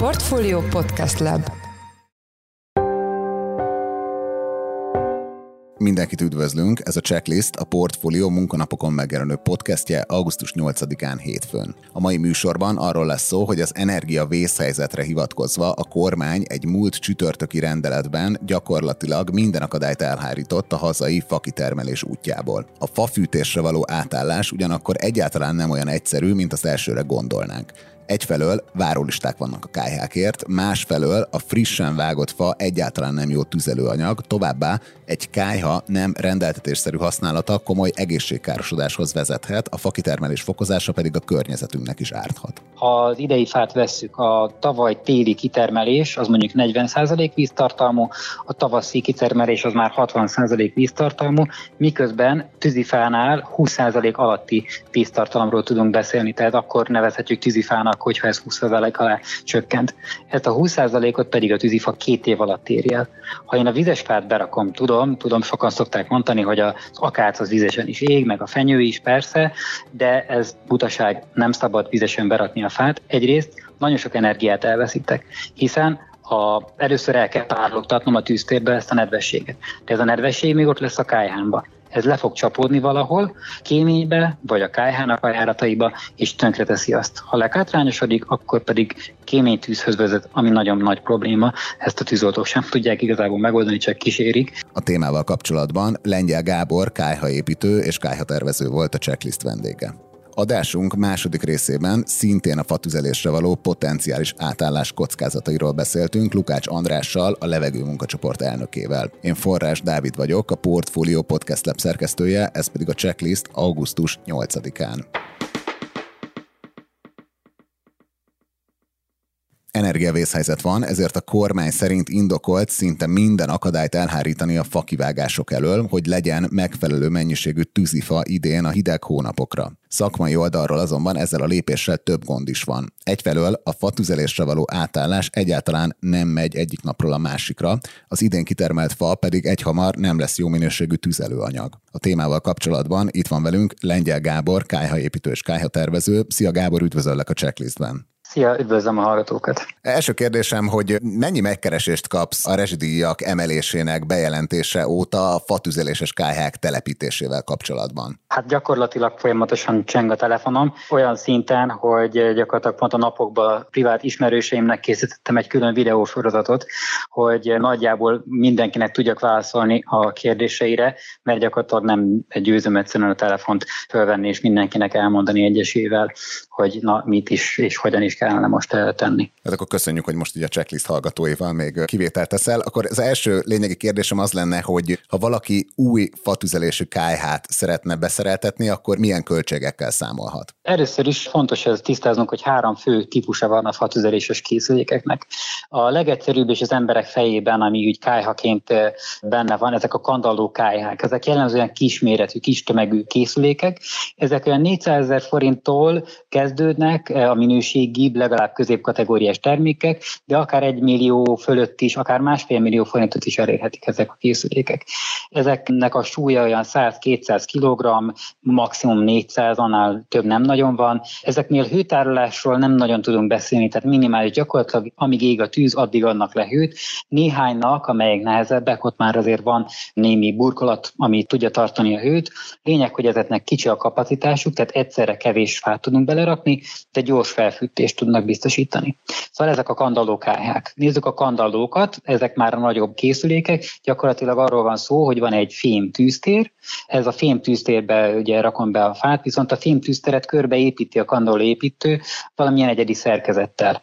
Portfolio Podcast Lab Mindenkit üdvözlünk, ez a Checklist a Portfolio munkanapokon megjelenő podcastje augusztus 8-án hétfőn. A mai műsorban arról lesz szó, hogy az energia vészhelyzetre hivatkozva a kormány egy múlt csütörtöki rendeletben gyakorlatilag minden akadályt elhárított a hazai fakitermelés útjából. A fafűtésre való átállás ugyanakkor egyáltalán nem olyan egyszerű, mint azt elsőre gondolnánk. Egyfelől várólisták vannak a kályhákért, másfelől a frissen vágott fa egyáltalán nem jó tüzelőanyag, továbbá egy kályha nem rendeltetésszerű használata komoly egészségkárosodáshoz vezethet, a fakitermelés fokozása pedig a környezetünknek is árthat. Ha az idei fát vesszük, a tavaly téli kitermelés az mondjuk 40% víztartalmú, a tavaszi kitermelés az már 60% víztartalmú, miközben tűzifánál 20% alatti víztartalomról tudunk beszélni, tehát akkor nevezhetjük tűzifának annak, hogyha ez 20% alá csökkent. Ezt a 20%-ot pedig a tűzifa két év alatt éri. Ha én a vizes fát berakom, tudom, tudom, sokan szokták mondani, hogy az akác az vizesen is ég, meg a fenyő is persze, de ez butaság, nem szabad vizesen berakni a fát. Egyrészt nagyon sok energiát elveszítek, hiszen a, először el kell párologtatnom a tűztérbe ezt a nedvességet. De ez a nedvesség még ott lesz a kájhámba ez le fog csapódni valahol, kéménybe, vagy a kájhának a járataiba, és tönkreteszi azt. Ha lekátrányosodik, akkor pedig kéménytűzhöz vezet, ami nagyon nagy probléma. Ezt a tűzoltók sem tudják igazából megoldani, csak kísérik. A témával kapcsolatban Lengyel Gábor kájhaépítő és kájhatervező volt a checklist vendége. Adásunk második részében szintén a fatüzelésre való potenciális átállás kockázatairól beszéltünk Lukács Andrással, a levegő munkacsoport elnökével. Én Forrás Dávid vagyok, a Portfolio Podcast Lab szerkesztője, ez pedig a checklist augusztus 8-án. Energiavészhelyzet van, ezért a kormány szerint indokolt szinte minden akadályt elhárítani a fakivágások elől, hogy legyen megfelelő mennyiségű tűzifa idén a hideg hónapokra. Szakmai oldalról azonban ezzel a lépéssel több gond is van. Egyfelől a fatüzelésre való átállás egyáltalán nem megy egyik napról a másikra, az idén kitermelt fa pedig egyhamar nem lesz jó minőségű tüzelőanyag. A témával kapcsolatban itt van velünk Lengyel Gábor, kájhaépítő és kájhatervező. Szia Gábor, üdvözöllek a checklistben. Szia, üdvözlöm a hallgatókat! Első kérdésem, hogy mennyi megkeresést kapsz a rezsidíjak emelésének bejelentése óta a fatüzeléses kályhák telepítésével kapcsolatban? Hát gyakorlatilag folyamatosan cseng a telefonom, olyan szinten, hogy gyakorlatilag pont a napokban privát ismerőseimnek készítettem egy külön videósorozatot, hogy nagyjából mindenkinek tudjak válaszolni a kérdéseire, mert gyakorlatilag nem győzöm egyszerűen a telefont fölvenni és mindenkinek elmondani egyesével, hogy na mit is és hogyan is kellene most eh, tenni. Hát akkor köszönjük, hogy most így a checklist hallgatóival még kivételt teszel. Akkor az első lényegi kérdésem az lenne, hogy ha valaki új fatüzelésű kájhát szeretne beszereltetni, akkor milyen költségekkel számolhat? Először is fontos ez tisztáznunk, hogy három fő típusa van a fatüzeléses készülékeknek. A legegyszerűbb és az emberek fejében, ami úgy kájhaként eh, benne van, ezek a kandalló kájhák. Ezek jellemzően kisméretű, kis tömegű készülékek. Ezek olyan 400 ezer forinttól kezdődnek eh, a minőségi legalább középkategóriás termékek, de akár egy millió fölött is, akár másfél millió forintot is elérhetik ezek a készülékek. Ezeknek a súlya olyan 100-200 kg, maximum 400, annál több nem nagyon van. Ezeknél hőtárolásról nem nagyon tudunk beszélni, tehát minimális gyakorlatilag, amíg ég a tűz, addig adnak le hőt. Néhánynak, amelyek nehezebbek, ott már azért van némi burkolat, ami tudja tartani a hőt. Lényeg, hogy ezeknek kicsi a kapacitásuk, tehát egyszerre kevés fát tudunk belerakni, de gyors felfűtést tudnak biztosítani. Szóval ezek a kandallókályhák. Nézzük a kandallókat, ezek már a nagyobb készülékek. Gyakorlatilag arról van szó, hogy van egy fém tűztér, ez a fém tűztérbe ugye rakom be a fát, viszont a fém tűzteret körbeépíti a kandalló építő valamilyen egyedi szerkezettel.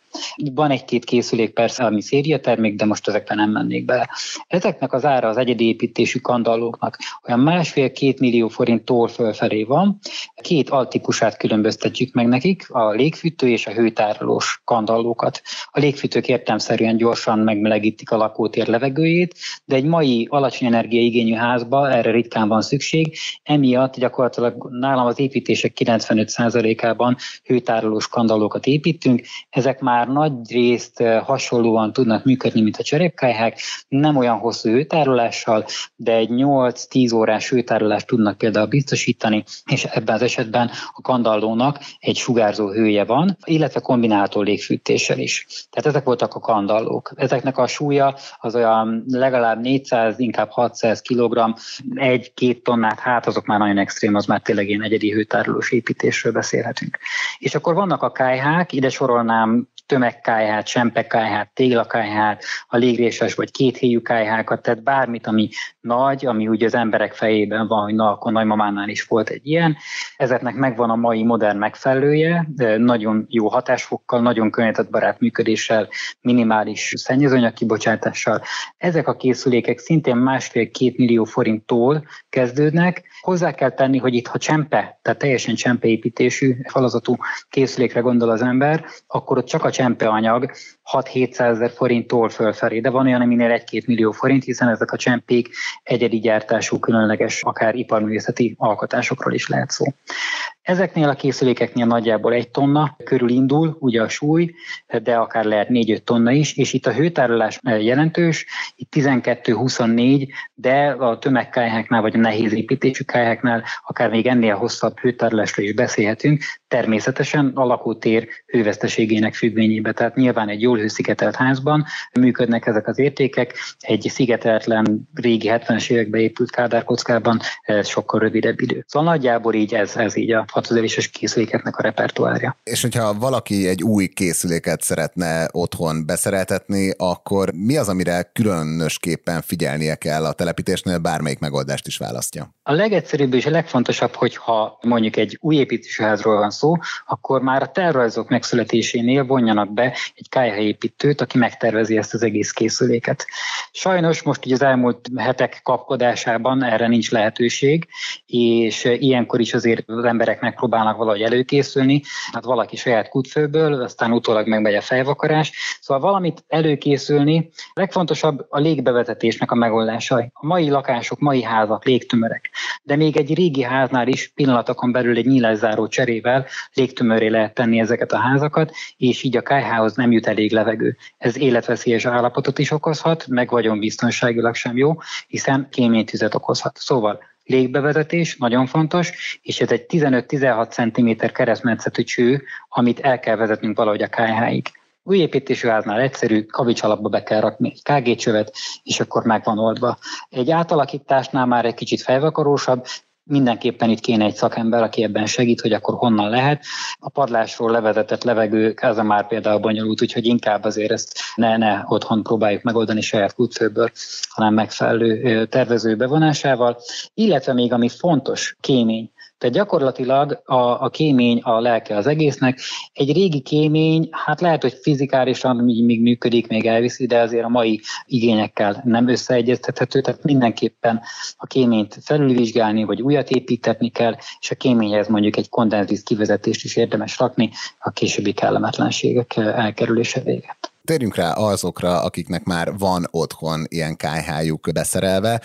Van egy-két készülék persze, ami szériatermék, de most ezekre nem mennék bele. Ezeknek az ára az egyedi építésű kandallóknak olyan másfél-két millió forinttól fölfelé van. Két altípusát különböztetjük meg nekik, a légfűtő és a hőtárolós kandallókat. A légfűtők értelmszerűen gyorsan megmelegítik a lakótér levegőjét, de egy mai alacsony energiaigényű házba erre ritkán van szükség, emiatt gyakorlatilag nálam az építések 95%-ában hőtárolós kandallókat építünk, ezek már nagy részt eh, hasonlóan tudnak működni, mint a cserépkályhák, nem olyan hosszú hőtárolással, de egy 8-10 órás hőtárolást tudnak például biztosítani, és ebben az esetben a kandallónak egy sugárzó hője van, illetve kombinálható légfűtése. építéssel is. Tehát ezek voltak a kandallók. Ezeknek a súlya az olyan legalább 400, inkább 600 kg, egy-két tonnát, hát azok már nagyon extrém, az már tényleg ilyen egyedi hőtárolós építésről beszélhetünk. És akkor vannak a kájhák, ide sorolnám tömegkájhát, sempekájhát, téglakájhát, a légréses vagy kéthéjú kájhákat, tehát bármit, ami nagy, ami ugye az emberek fejében van, hogy na, akkor nagymamánál is volt egy ilyen. Ezeknek megvan a mai modern megfelelője, nagyon jó hatásfokkal, nagyon környezetbarát működéssel, minimális szennyezőanyag kibocsátással. Ezek a készülékek szintén másfél-két millió forinttól kezdődnek. Hozzá kell tenni, hogy itt ha csempe, tehát teljesen csempeépítésű falazatú készülékre gondol az ember, akkor ott csak a csempeanyag 6-700 ezer forinttól fölfelé, de van olyan, aminél 1-2 millió forint, hiszen ezek a csempék egyedi gyártású, különleges, akár iparművészeti alkotásokról is lehet szó. Ezeknél a készülékeknél nagyjából egy tonna körül indul ugye a súly, de akár lehet 4-5 tonna is, és itt a hőtárolás jelentős, itt 12-24, de a tömegkályháknál vagy a nehéz építésű kályháknál akár még ennél hosszabb hőtárolásról is beszélhetünk, természetesen a lakótér hőveszteségének függvényében. Tehát nyilván egy jól hőszigetelt házban működnek ezek az értékek, egy szigeteltlen régi 70-es években épült kádárkockában ez sokkal rövidebb idő. Szóval nagyjából így ez, ez így a 6000-es készülékeknek a repertoárja. És hogyha valaki egy új készüléket szeretne otthon beszereltetni, akkor mi az, amire különösképpen figyelnie kell a telepítésnél, bármelyik megoldást is választja? A legegyszerűbb és a legfontosabb, hogyha mondjuk egy új építésű házról van szó, akkor már a tervrajzok megszületésénél vonjanak be egy kájhaépítőt, aki megtervezi ezt az egész készüléket. Sajnos most ugye az elmúlt hetek kapkodásában erre nincs lehetőség, és ilyenkor is azért az emberek megpróbálnak valahogy előkészülni, hát valaki saját kutfőből, aztán utólag megmegy a fejvakarás. Szóval valamit előkészülni, legfontosabb a légbevezetésnek a megoldása. A mai lakások, mai házak, légtömörek. De még egy régi háznál is pillanatokon belül egy nyílászáró cserével légtömöré lehet tenni ezeket a házakat, és így a kájhához nem jut elég levegő. Ez életveszélyes állapotot is okozhat, meg vagyon biztonságilag sem jó, hiszen kéménytüzet okozhat. Szóval légbevezetés, nagyon fontos, és ez egy 15-16 cm keresztmetszetű cső, amit el kell vezetnünk valahogy a KH-ig. Új építésű háznál egyszerű, kavics alapba be kell rakni egy KG csövet, és akkor meg van oldva. Egy átalakításnál már egy kicsit fejvakarósabb, mindenképpen itt kéne egy szakember, aki ebben segít, hogy akkor honnan lehet. A padlásról levezetett levegő, ez a már például bonyolult, úgyhogy inkább azért ezt ne, ne otthon próbáljuk megoldani saját kútfőből, hanem megfelelő tervező bevonásával. Illetve még ami fontos, kémény. Tehát gyakorlatilag a, a kémény a lelke az egésznek. Egy régi kémény, hát lehet, hogy fizikálisan még, működik, még elviszi, de azért a mai igényekkel nem összeegyeztethető, tehát mindenképpen a kéményt felülvizsgálni, vagy újat építetni kell, és a kéményhez mondjuk egy kondenzvíz kivezetést is érdemes rakni a későbbi kellemetlenségek elkerülése véget térjünk rá azokra, akiknek már van otthon ilyen kájhájuk beszerelve.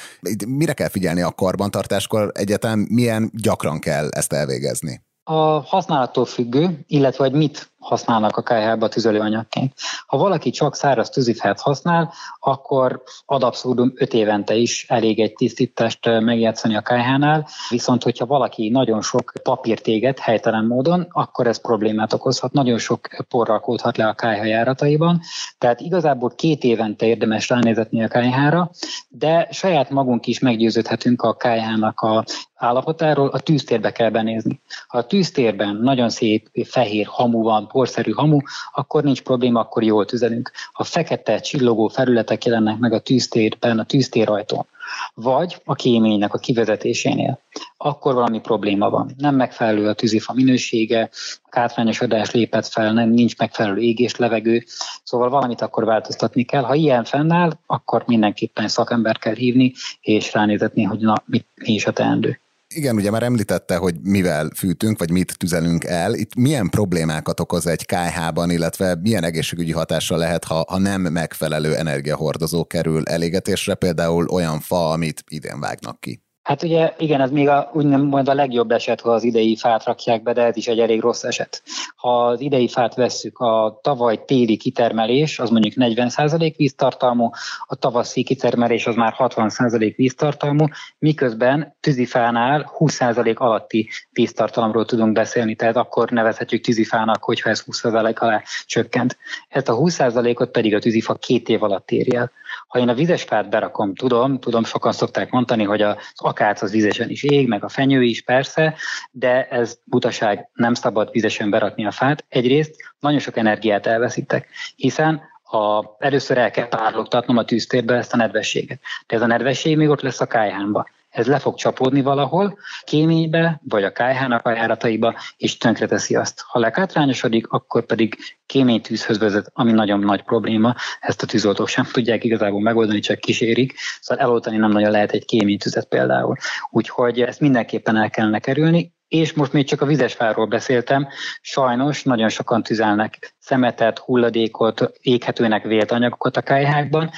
Mire kell figyelni a karbantartáskor? Egyetem milyen gyakran kell ezt elvégezni? A használattól függő, illetve hogy mit használnak a kájhába tüzelőanyagként. Ha valaki csak száraz tűzifát használ, akkor ad abszurdum 5 évente is elég egy tisztítást megjátszani a kájhánál, viszont hogyha valaki nagyon sok papírt éget helytelen módon, akkor ez problémát okozhat, nagyon sok porral kódhat le a kájha járataiban, tehát igazából két évente érdemes ránézetni a kájhára, de saját magunk is meggyőződhetünk a kájhának a állapotáról, a tűztérbe kell benézni. Ha a tűztérben nagyon szép fehér hamu van, porszerű hamu, akkor nincs probléma, akkor jól tüzelünk. Ha fekete, csillogó felületek jelennek meg a tűztérben, a tűztérrajtón, vagy a kéménynek a kivezetésénél, akkor valami probléma van. Nem megfelelő a tűzifa minősége, a kátrányosodás lépett fel, nem, nincs megfelelő égés, levegő, szóval valamit akkor változtatni kell. Ha ilyen fennáll, akkor mindenképpen szakember kell hívni, és ránézetni, hogy na, mit, mi is a teendő. Igen, ugye már említette, hogy mivel fűtünk, vagy mit tüzelünk el. Itt milyen problémákat okoz egy KH-ban, illetve milyen egészségügyi hatással lehet, ha, ha nem megfelelő energiahordozó kerül elégetésre, például olyan fa, amit idén vágnak ki? Hát ugye igen, ez még a, úgy nem majd a legjobb eset, ha az idei fát rakják be, de ez is egy elég rossz eset. Ha az idei fát vesszük, a tavaly téli kitermelés az mondjuk 40% víztartalmú, a tavaszi kitermelés az már 60% víztartalmú, miközben tűzifánál 20% alatti víztartalomról tudunk beszélni, tehát akkor nevezhetjük tűzifának, hogyha ez 20% alá csökkent. Ezt a 20%-ot pedig a tűzifa két év alatt éri el. Ha én a vizes fát berakom, tudom, tudom, sokan szokták mondani, hogy az akác az vizesen is ég, meg a fenyő is persze, de ez butaság, nem szabad vizesen berakni a fát. Egyrészt nagyon sok energiát elveszítek, hiszen a, először el kell párlogtatnom a tűztérbe ezt a nedvességet. De ez a nedvesség még ott lesz a kájhámba ez le fog csapódni valahol, kéménybe, vagy a kájhának a járataiba, és tönkreteszi azt. Ha lekátrányosodik, akkor pedig kéménytűzhöz vezet, ami nagyon nagy probléma. Ezt a tűzoltók sem tudják igazából megoldani, csak kísérik. Szóval eloltani nem nagyon lehet egy kéménytüzet például. Úgyhogy ezt mindenképpen el kellene kerülni, és most még csak a vizes fáról beszéltem, sajnos nagyon sokan tüzelnek szemetet, hulladékot, éghetőnek vélt anyagokat a kájhákban,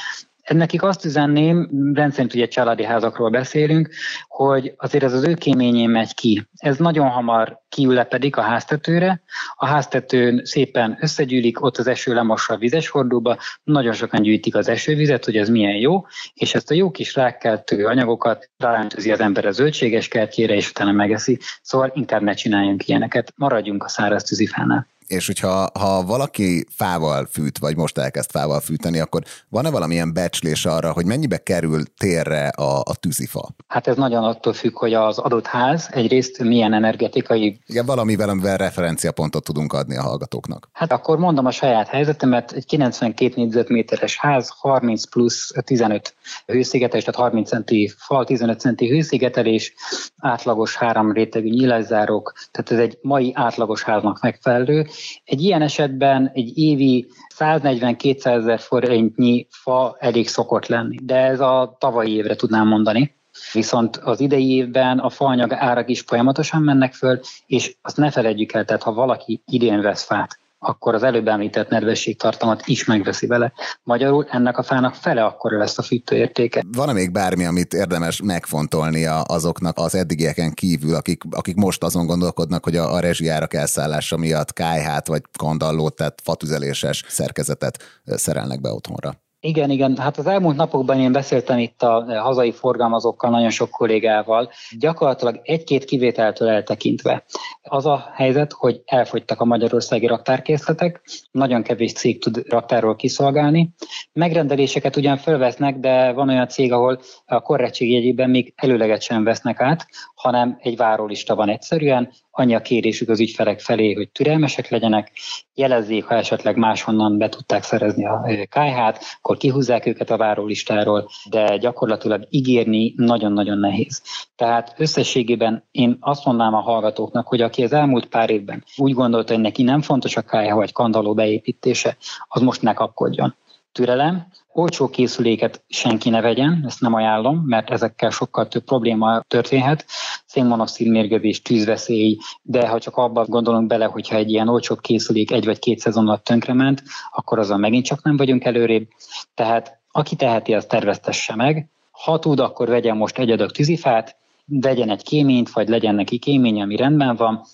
Nekik azt üzenném, rendszerint ugye családi házakról beszélünk, hogy azért ez az ő kéményén megy ki. Ez nagyon hamar kiülepedik a háztetőre, a háztetőn szépen összegyűlik, ott az eső lemossa a vizes hordóba, nagyon sokan gyűjtik az esővizet, hogy ez milyen jó, és ezt a jó kis rákkeltő anyagokat rántőzi az ember a zöldséges kertjére, és utána megeszi. Szóval inkább ne csináljunk ilyeneket, maradjunk a száraz tűzifánál és hogyha ha valaki fával fűt, vagy most elkezd fával fűteni, akkor van-e valamilyen becslés arra, hogy mennyibe kerül térre a, a tűzifa? Hát ez nagyon attól függ, hogy az adott ház egyrészt milyen energetikai... Igen, valamivel, amivel referenciapontot tudunk adni a hallgatóknak. Hát akkor mondom a saját helyzetemet, egy 92 négyzetméteres ház, 30 plusz 15 hőszigetelés, tehát 30 centi fal, 15 centi hőszigetelés, átlagos három rétegű nyílászárók, tehát ez egy mai átlagos háznak megfelelő, egy ilyen esetben egy évi 140-200 ezer forintnyi fa elég szokott lenni, de ez a tavalyi évre tudnám mondani. Viszont az idei évben a faanyag árak is folyamatosan mennek föl, és azt ne felejtjük el, tehát ha valaki idén vesz fát, akkor az előbb említett nedvességtartalmat is megveszi vele. Magyarul ennek a fának fele akkor lesz a fűtőértéke. Van-e még bármi, amit érdemes megfontolnia azoknak az eddigieken kívül, akik, akik most azon gondolkodnak, hogy a, a rezsijárak elszállása miatt kájhát vagy kandallót, tehát fatüzeléses szerkezetet szerelnek be otthonra? Igen, igen. Hát az elmúlt napokban én beszéltem itt a hazai forgalmazókkal, nagyon sok kollégával, gyakorlatilag egy-két kivételtől eltekintve. Az a helyzet, hogy elfogytak a magyarországi raktárkészletek, nagyon kevés cég tud raktárról kiszolgálni. Megrendeléseket ugyan fölvesznek, de van olyan cég, ahol a korrektség jegyében még előleget sem vesznek át, hanem egy várólista van egyszerűen, annyi a kérésük az ügyfelek felé, hogy türelmesek legyenek, jelezzék, ha esetleg máshonnan be tudták szerezni a kájhát, akkor kihúzzák őket a várólistáról, de gyakorlatilag ígérni nagyon-nagyon nehéz. Tehát összességében én azt mondanám a hallgatóknak, hogy aki az elmúlt pár évben úgy gondolta, hogy neki nem fontos a kájha vagy kandaló beépítése, az most ne kapkodjon. Türelem, olcsó készüléket senki ne vegyen, ezt nem ajánlom, mert ezekkel sokkal több probléma történhet. Szénmonoxid mérgezés, tűzveszély, de ha csak abban gondolunk bele, hogyha egy ilyen olcsóbb készülék egy vagy két szezon alatt tönkrement, akkor azon megint csak nem vagyunk előrébb. Tehát aki teheti, az terveztesse meg. Ha tud, akkor vegyen most egy adag tűzifát, vegyen egy kéményt, vagy legyen neki kémény, ami rendben van,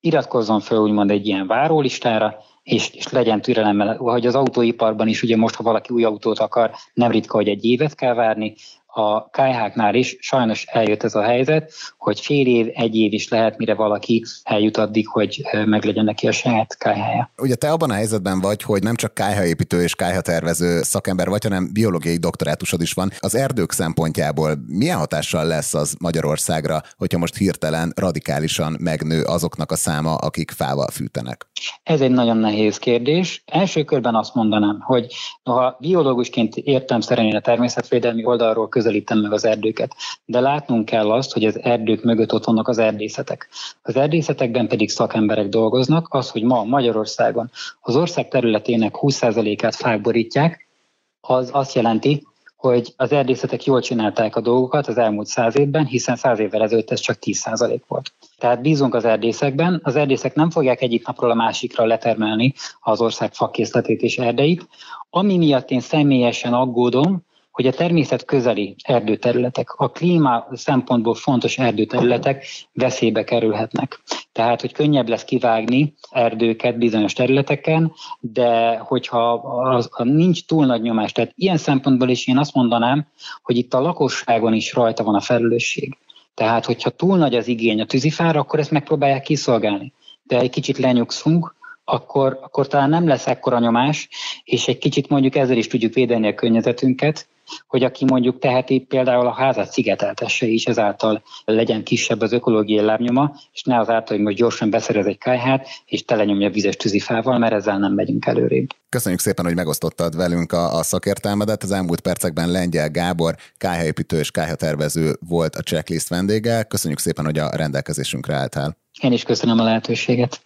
iratkozzon fel úgymond egy ilyen várólistára, és, és legyen türelemmel, hogy az autóiparban is ugye most, ha valaki új autót akar, nem ritka, hogy egy évet kell várni, a KH-knál is sajnos eljött ez a helyzet, hogy fél év, egy év is lehet, mire valaki eljut addig, hogy meglegyen neki a saját KH-ja. Ugye te abban a helyzetben vagy, hogy nem csak KH-építő és KH-tervező szakember vagy, hanem biológiai doktorátusod is van. Az erdők szempontjából milyen hatással lesz az Magyarországra, hogyha most hirtelen radikálisan megnő azoknak a száma, akik fával fűtenek? Ez egy nagyon nehéz kérdés. Első körben azt mondanám, hogy ha biológusként értem szerint a természetvédelmi oldalról közel közelítem meg az erdőket. De látnunk kell azt, hogy az erdők mögött ott vannak az erdészetek. Az erdészetekben pedig szakemberek dolgoznak, az, hogy ma Magyarországon az ország területének 20%-át fák borítják, az azt jelenti, hogy az erdészetek jól csinálták a dolgokat az elmúlt száz évben, hiszen száz évvel ezelőtt ez csak 10% volt. Tehát bízunk az erdészekben, az erdészek nem fogják egyik napról a másikra letermelni az ország fakészletét és erdeit. Ami miatt én személyesen aggódom, hogy a természet közeli erdőterületek, a klíma szempontból fontos erdőterületek veszélybe kerülhetnek. Tehát, hogy könnyebb lesz kivágni erdőket bizonyos területeken, de hogyha az, az nincs túl nagy nyomás, tehát ilyen szempontból is én azt mondanám, hogy itt a lakosságon is rajta van a felelősség. Tehát, hogyha túl nagy az igény a tűzifára, akkor ezt megpróbálják kiszolgálni. De egy kicsit lenyugszunk, akkor, akkor talán nem lesz ekkora nyomás, és egy kicsit mondjuk ezzel is tudjuk védeni a környezetünket, hogy aki mondjuk teheti például a házat szigeteltesse is, ezáltal legyen kisebb az ökológiai lábnyoma, és ne azáltal, hogy most gyorsan beszerez egy kájhát, és telenyomja vizes tűzifával, mert ezzel nem megyünk előrébb. Köszönjük szépen, hogy megosztottad velünk a, a szakértelmedet. Az elmúlt percekben Lengyel Gábor, kájhaépítő és kájhatervező volt a checklist vendége. Köszönjük szépen, hogy a rendelkezésünkre álltál. Én is köszönöm a lehetőséget.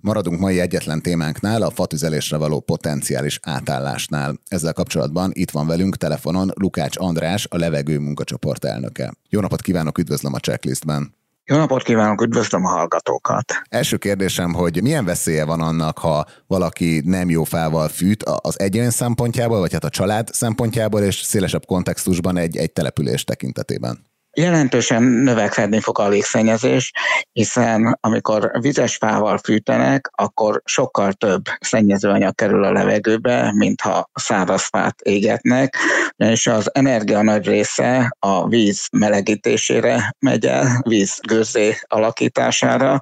Maradunk mai egyetlen témánknál, a fatüzelésre való potenciális átállásnál. Ezzel kapcsolatban itt van velünk telefonon Lukács András, a levegő munkacsoport elnöke. Jó napot kívánok, üdvözlöm a checklistben! Jó napot kívánok, üdvözlöm a hallgatókat! Első kérdésem, hogy milyen veszélye van annak, ha valaki nem jó fával fűt az egyén szempontjából, vagy hát a család szempontjából, és szélesebb kontextusban egy, egy település tekintetében? Jelentősen növekedni fog a légszennyezés, hiszen amikor vizes fával fűtenek, akkor sokkal több szennyezőanyag kerül a levegőbe, mint ha száraz fát égetnek, és az energia nagy része a víz melegítésére megy el, víz gőzé alakítására,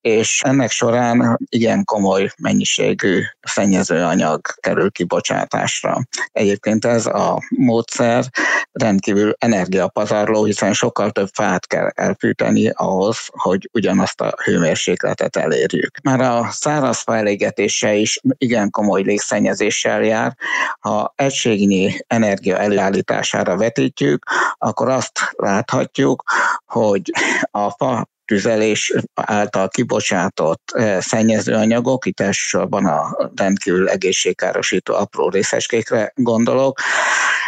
és ennek során igen komoly mennyiségű szennyezőanyag kerül kibocsátásra. Egyébként ez a módszer rendkívül energiapazarló, hiszen sokkal több fát kell elfűteni ahhoz, hogy ugyanazt a hőmérsékletet elérjük. Már a száraz elégetése is igen komoly légszennyezéssel jár. Ha egységnyi energia előállításására vetítjük, akkor azt láthatjuk, hogy a fa tüzelés által kibocsátott eh, szennyezőanyagok, itt elsősorban a rendkívül egészségkárosító apró részecskékre gondolok,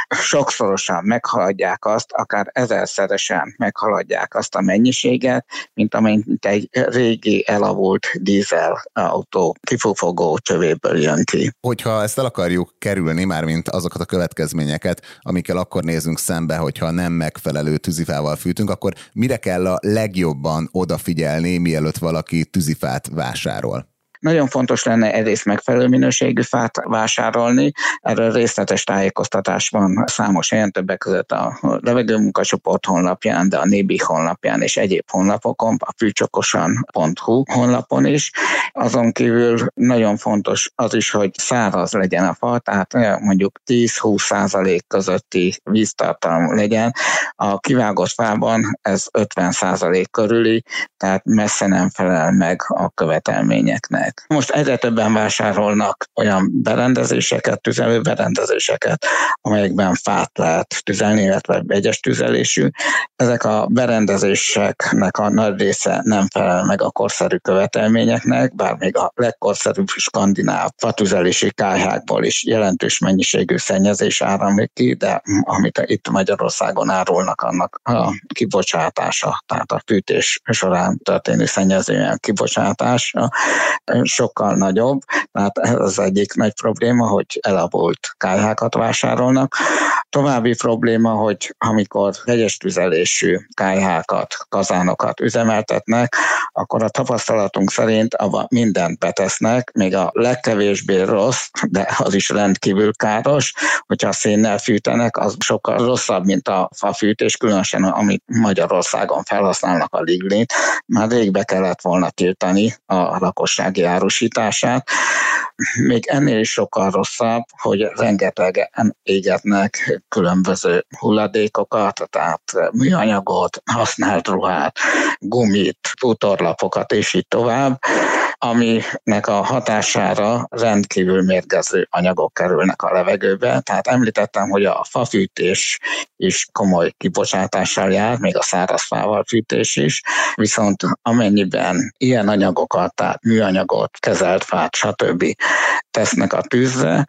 sokszorosan meghaladják azt, akár ezerszeresen meghaladják azt a mennyiséget, mint amint egy régi elavult dízel autó kifufogó csövéből jön ki. Hogyha ezt el akarjuk kerülni, már mint azokat a következményeket, amikkel akkor nézünk szembe, hogyha nem megfelelő tűzifával fűtünk, akkor mire kell a legjobban odafigyelni, mielőtt valaki tűzifát vásárol? Nagyon fontos lenne egyrészt megfelelő minőségű fát vásárolni, erről részletes tájékoztatás van számos helyen, többek között a levegőmunkacsoport honlapján, de a Nébi honlapján és egyéb honlapokon, a fűcsokosan.hu honlapon is. Azon kívül nagyon fontos az is, hogy száraz legyen a fa, tehát mondjuk 10-20 százalék közötti víztartalom legyen. A kivágott fában ez 50 százalék körüli, tehát messze nem felel meg a követelményeknek emberek. Most egyre többen vásárolnak olyan berendezéseket, tüzelő berendezéseket, amelyekben fát lehet tüzelni, illetve egyes tüzelésű. Ezek a berendezéseknek a nagy része nem felel meg a korszerű követelményeknek, bár még a legkorszerűbb skandináv fatüzelési kályhákból is jelentős mennyiségű szennyezés áramlik ki, de amit itt Magyarországon árulnak, annak a kibocsátása, tehát a fűtés során történő szennyezően kibocsátása sokkal nagyobb, tehát ez az egyik nagy probléma, hogy elavult kályhákat vásárolnak. További probléma, hogy amikor vegyes tüzelésű kályhákat, kazánokat üzemeltetnek, akkor a tapasztalatunk szerint abban mindent betesznek, még a legkevésbé rossz, de az is rendkívül káros, hogyha szénnel fűtenek, az sokkal rosszabb, mint a fafűtés, különösen amit Magyarországon felhasználnak a liglét. Már rég be kellett volna tiltani a lakossági árusítását. Még ennél is sokkal rosszabb, hogy rengetegen égetnek különböző hulladékokat, tehát műanyagot, használt ruhát, gumit, bútorlapokat és így tovább, aminek a hatására rendkívül mérgező anyagok kerülnek a levegőbe. Tehát említettem, hogy a fafűtés is komoly kibocsátással jár, még a szárazfával fűtés is, viszont amennyiben ilyen anyagokat, tehát műanyagot, kezelt fát, stb. tesznek a tűzre,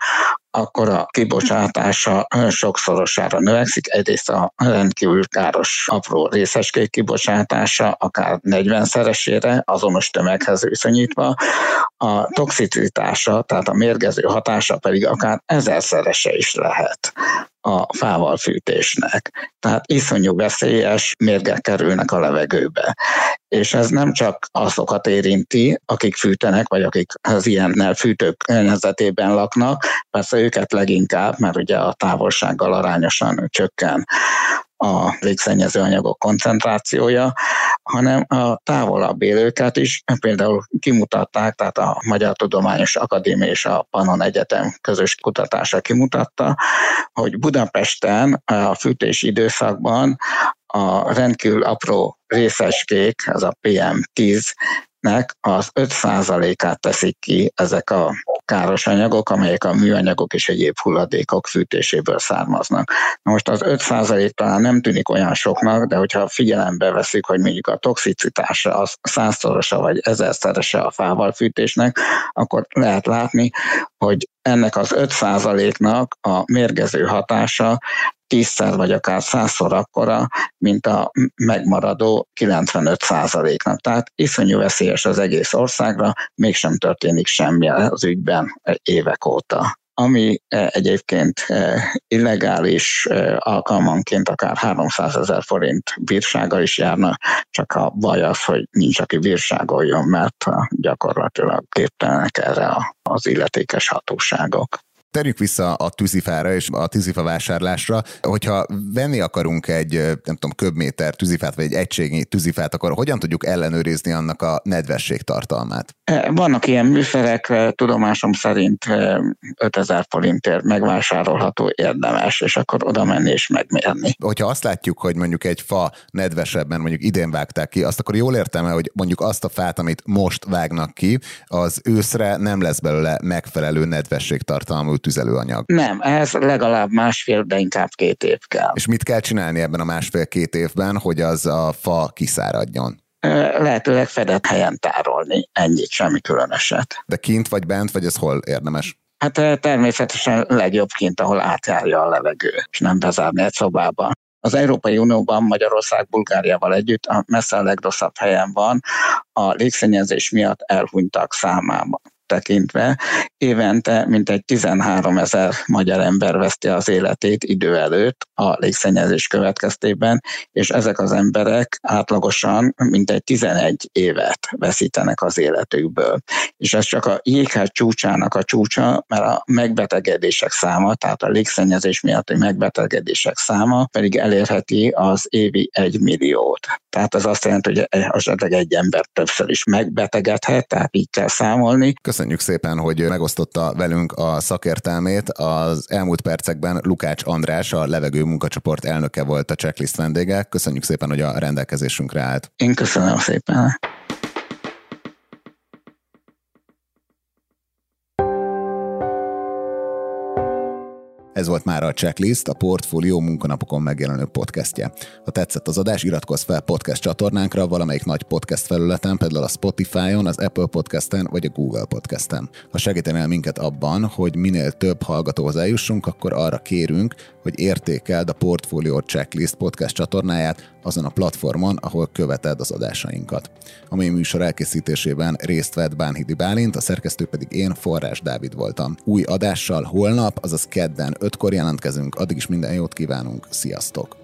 akkor a kibocsátása sokszorosára növekszik. Egyrészt a rendkívül káros apró részecskék kibocsátása akár 40-szeresére azonos tömeghez viszonyítva, a toxicitása, tehát a mérgező hatása pedig akár ezerszerese is lehet a fával fűtésnek. Tehát iszonyú veszélyes mérgek kerülnek a levegőbe. És ez nem csak azokat érinti, akik fűtenek, vagy akik az ilyennel fűtők környezetében laknak, persze őket leginkább, mert ugye a távolsággal arányosan csökken a légszennyező anyagok koncentrációja, hanem a távolabb élőket is például kimutatták, tehát a Magyar Tudományos Akadémia és a Pannon Egyetem közös kutatása kimutatta, hogy Budapesten a fűtési időszakban a rendkívül apró részecskék, ez a PM10 nek az 5%-át teszik ki ezek a káros anyagok, amelyek a műanyagok és egyéb hulladékok fűtéséből származnak. Na most az 5% talán nem tűnik olyan soknak, de hogyha figyelembe veszik, hogy mondjuk a toxicitása az százszorosa vagy ezerszerese a fával fűtésnek, akkor lehet látni, hogy ennek az 5%-nak a mérgező hatása tízszer vagy akár százszor akkora, mint a megmaradó 95 százaléknak. Tehát iszonyú veszélyes az egész országra, mégsem történik semmi az ügyben évek óta ami e, egyébként e, illegális e, alkalmanként akár 300 ezer forint bírsággal is járna, csak a baj az, hogy nincs, aki bírságoljon, mert gyakorlatilag képtelenek erre az illetékes hatóságok. Terjük vissza a tűzifára és a tűzifa vásárlásra. Hogyha venni akarunk egy, nem tudom, köbméter tűzifát, vagy egy egységnyi tűzifát, akkor hogyan tudjuk ellenőrizni annak a nedvesség tartalmát? E, vannak ilyen műszerek, e, tudomásom szerint 5000 e, forintért megvásárolható érdemes, és akkor oda menni és megmérni. Hogyha azt látjuk, hogy mondjuk egy fa nedvesebben, mondjuk idén vágták ki, azt akkor jól értem hogy mondjuk azt a fát, amit most vágnak ki, az őszre nem lesz belőle megfelelő nedvességtartalmú tüzelőanyag. Nem, ez legalább másfél, de inkább két év kell. És mit kell csinálni ebben a másfél-két évben, hogy az a fa kiszáradjon? lehetőleg fedett helyen tárolni, ennyit, semmi különöset. De kint vagy bent, vagy ez hol érdemes? Hát természetesen legjobb kint, ahol átjárja a levegő, és nem bezárni egy szobában. Az Európai Unióban Magyarország Bulgáriával együtt a messze a legrosszabb helyen van a légszennyezés miatt elhunytak számában tekintve évente mintegy 13 ezer magyar ember veszti az életét idő előtt a légszennyezés következtében, és ezek az emberek átlagosan mintegy 11 évet veszítenek az életükből. És ez csak a jéghegy csúcsának a csúcsa, mert a megbetegedések száma, tehát a légszennyezés miatti megbetegedések száma pedig elérheti az évi egy milliót. Tehát ez azt jelenti, hogy esetleg egy ember többször is megbetegedhet, tehát így kell számolni. Köszönjük szépen, hogy megosztotta velünk a szakértelmét. Az elmúlt percekben Lukács András, a levegő munkacsoport elnöke volt a checklist vendége. Köszönjük szépen, hogy a rendelkezésünkre állt. Én köszönöm szépen. Ez volt már a Checklist, a Portfolio munkanapokon megjelenő podcastje. Ha tetszett az adás, iratkozz fel podcast csatornánkra valamelyik nagy podcast felületen, például a Spotify-on, az Apple Podcast-en vagy a Google Podcast-en. Ha segítenél minket abban, hogy minél több hallgatóhoz eljussunk, akkor arra kérünk, hogy értékeld a Portfolio Checklist podcast csatornáját azon a platformon, ahol követed az adásainkat. A mai műsor elkészítésében részt vett Bánhidi Bálint, a szerkesztő pedig én, Forrás Dávid voltam. Új adással holnap, azaz kedden ötkor jelentkezünk, addig is minden jót kívánunk, sziasztok!